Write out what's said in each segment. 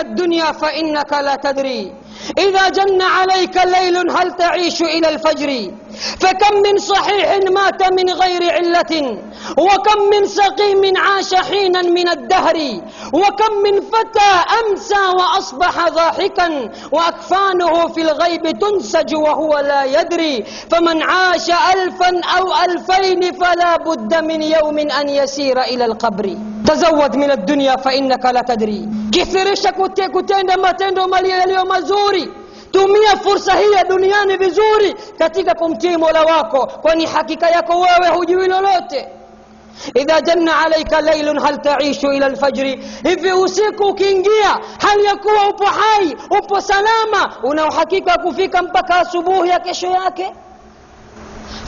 الدنيا فإنك لا تدري. إذا جن عليك ليل هل تعيش إلى الفجر؟ فكم من صحيح مات من غير علة؟ وكم من سقيم عاش حينا من الدهر؟ وكم من فتى أمسى وأصبح ضاحكا؟ وأكفانه في الغيب تنسج وهو لا يدري. فمن عاش ألفا أو ألفين فلا بد من يوم أن يسير إلى القبر. تزود من الدنيا فإنك لا تدري. كثيرش كتيكتين ما تندو مالي اليوم زوري تمية فرصة هي دنياني بزوري. كتيكا كمتي مولا واكو. كوني حكيكا يكو واوي هجوي لولوتي إذا جن عليك ليل هل تعيش إلى الفجر؟ إذا أسيكو كينجيا. هل يكون أبو حي أبو سلامة؟ ونو حكيكا كفيكا مبكا سبوه يكشو يكي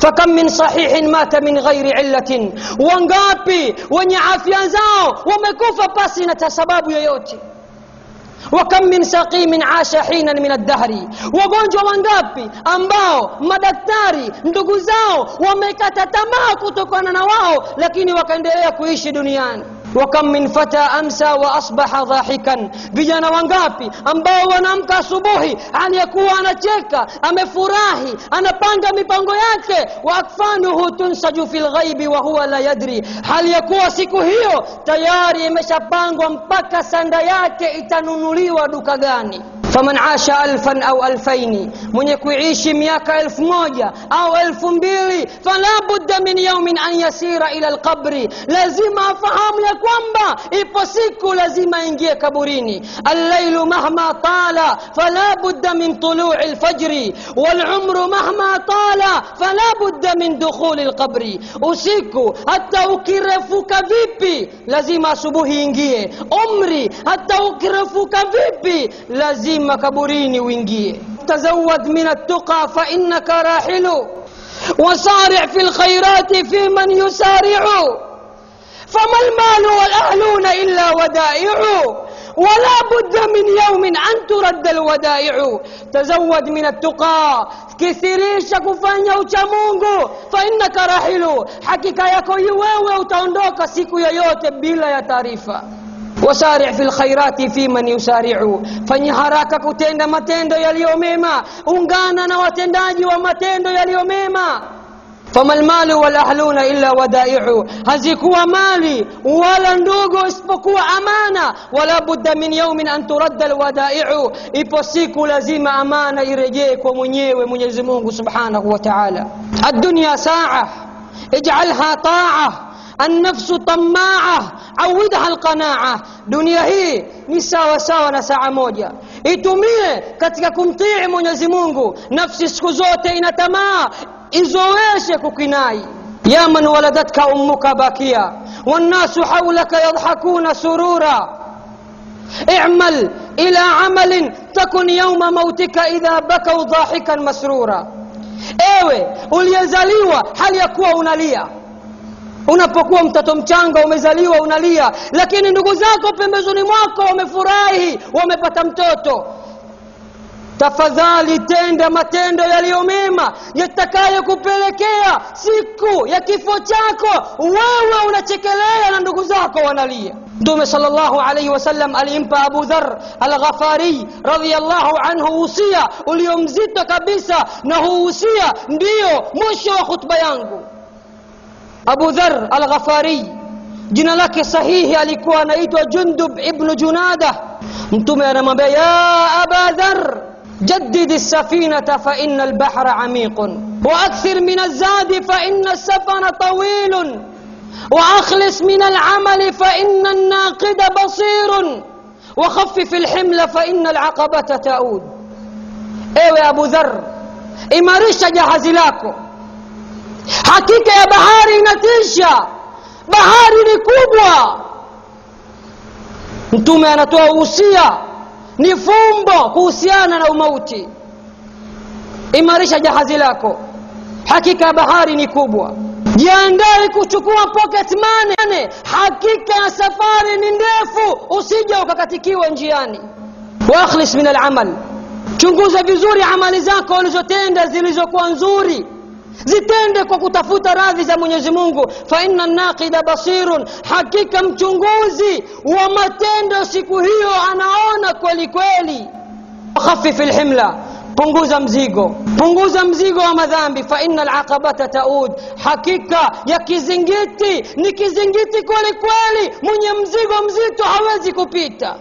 فكم من صحيح مات من غير علة. وانقابي ونعافيا زاو ومكوفة باسنة سباب يوتي وكم من سقيم عاش حينا من الدهر. وغونجو وانقابي أمباو مدكتاري ندقو زاو وميكاتتماكو تكوننا واو لكن دنياني wakam min fata amsa wa asbaha dhahikan. Vijana wangapi ambao wanaamka asubuhi aliyekuwa anacheka amefurahi anapanga mipango yake. Wa akfanuhu tunsaju fi lghaibi wa huwa la yadri. Hali ya kuwa siku hiyo tayari imeshapangwa mpaka sanda yake itanunuliwa duka gani فمن عاش ألفا أو ألفين من يكويعيش مياك ألف موجة أو ألف مبيلي فلا بد من يوم أن يسير إلى القبر. لازم أفهم يكوانبا إفسيكو لازم ينجي كبريني. الليل مهما طال فلا بد من طلوع الفجر والعمر مهما budda min dukhuli lqabri usiku hata ukirefuka vipi lazima asubuhi ingie umri hata ukirefuka vipi lazima kaburini uingie tazawad min attuqa fainnaka rahilu وسارع في الخيرات في من يسارع فما المال والأهلون إلا ودائع ولا بد من يوم أن ترد الودائع. تزود من التقى. كثيريش كفانيا وشامونغو فإنك راحل. حكيكا يكوي ووو وتوندوكا سيكو يوت بلا يا تاريفا وسارع في الخيرات في من يسارع. فني حراك كتند متند يليوميما انغانا نواتنداجي ومتند يليوميما فما المال والأهلون إلا ودائعه هزيكوا مالي ولا ندوغو اسبقوا أمانة. ولا بد من يوم أن ترد الودائع. إبسيكوا لزيم أمانة إرجيك ومنيه ومني زمونه سبحانه وتعالى. الدنيا ساعة اجعلها طاعة. النفس طماعة عودها القناعة. دنيا هي نساء وساء ونساء موجة. itumie katika kumtii mwenyezi mungu نفسي siku zote inatamaa izoeshe kukinai ya man waladatka ummuka bakia والناس حولك يضحكون سرورا اعمل إلى عمل تكن يوم موتك إذا بكوا ضاحكا مسرورا ewe uliyezaliwa hali ya kuwa unalia unapokuwa mtoto mchanga umezaliwa unalia lakini ndugu zako pembezoni mwako wamefurahi wamepata mtoto tafadhali tenda matendo yaliyo mema yatakayokupelekea siku ya kifo chako wewe unachekelea na ndugu zako wanalia mtume salllahu alaihi wasallam alimpa abu dhar alghafari radiallahu anhu usia ulio mzito kabisa na huu usia ndiyo mwisho wa khutba yangu abu dhar alghafari jina lake sahihi alikuwa anaitwa jundub ibnu junada mtume anamwambia ya aba dhar جدد السفينة فإن البحر عميق. وأكثر من الزاد فإن السفن طويل. وأخلص من العمل فإن الناقد بصير. وخفف الحمل فإن العقبة تؤود ewe abu dhar imarisha jahazi lako hakika ya bahari inatisha bahari ni kubwa mtume anatoa uhusia ni fumbo kuhusiana na umauti. Imarisha jahazi lako. Hakika bahari ni kubwa. Jiandae kuchukua pocket money. Hakika ya safari ni ndefu. Usije ukakatikiwa njiani. Wakhlis min alamal. Chunguza vizuri amali zako ulizotenda zilizokuwa nzuri zitende kwa kutafuta radhi za mwenyezi mungu. Fa inna naqida basirun hakika mchunguzi wa matendo siku hiyo anaona kweli kweli. Khafif lhimla punguza mzigo punguza mzigo wa madhambi. Fa inna alaqabata taud hakika ya kizingiti ni kizingiti kweli kweli mwenye mzigo mzito hawezi kupita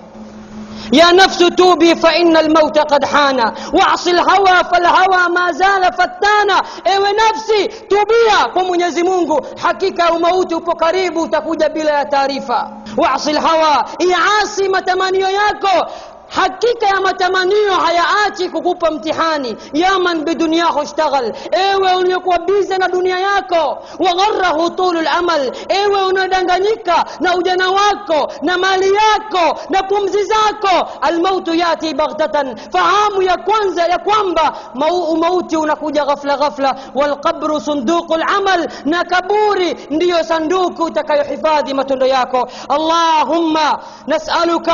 يا نفس توبي فإن الموت قد حان وعص الهوى فالهوى ما زال فتانا. ايو نفسي توبيا قم يزمونك حقيقة وموت قريب تكوجة بلا تعريفة. وعص الهوى. اي عاصمة من يوياكو حقيقة يا متمنيو هيا آتي كوكوبا امتحاني يا من بدنيا اشتغل ايوا ونيكوا بيزا نا دنيا ياكو وغره طول الامل ايوا ونادنغانيكا نو ودنواكو نا مالياكو نا الموت ياتي بغتة فعام يا كوانزا يا كوانبا مو موتي ونكوجا غفلة غفلة والقبر صندوق العمل نكابوري كبوري نديو صندوق تكا يحفاذي ما ياكو اللهم نسألك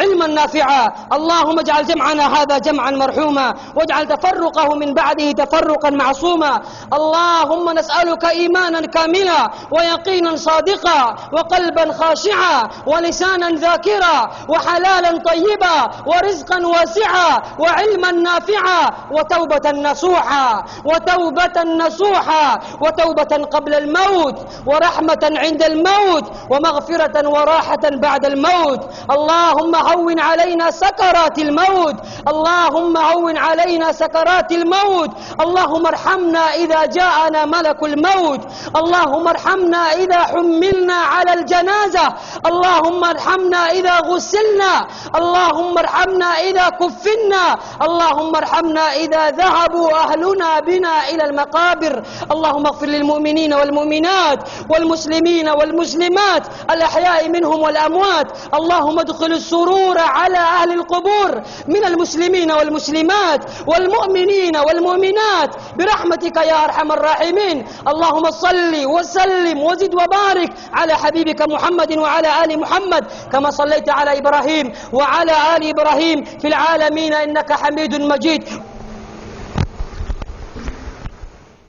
علما نافعا. اللهم اجعل جمعنا هذا جمعا مرحوما واجعل تفرقه من بعده تفرقا معصوما. اللهم نسألك إيمانا كاملا ويقينا صادقا وقلبا خاشعا ولسانا ذاكرا وحلالا طيبا ورزقا واسعا وعلما نافعا وتوبة نصوحا وتوبة نصوحا وتوبة قبل الموت ورحمة عند الموت ومغفرة وراحة بعد الموت. اللهم هون علينا سكرات الموت. اللهم هون علينا سكرات الموت. اللهم ارحمنا إذا جاءنا ملك الموت. اللهم ارحمنا إذا حملنا على الجنازة. اللهم ارحمنا إذا غسلنا. اللهم ارحمنا إذا كفنا. اللهم ارحمنا إذا ذهبوا أهلنا بنا إلى المقابر. اللهم اغفر للمؤمنين والمؤمنات والمسلمين والمسلمات. الأحياء منهم والأموات. اللهم ادخل السرور على أهل القبور من المسلمين والمسلمات والمؤمنين والمؤمنات. برحمتك يا أرحم الراحمين. اللهم صل وسلم وزد وبارك على حبيبك محمد وعلى آل محمد كما صليت على إبراهيم وعلى آل إبراهيم في العالمين. إنك حميد مجيد.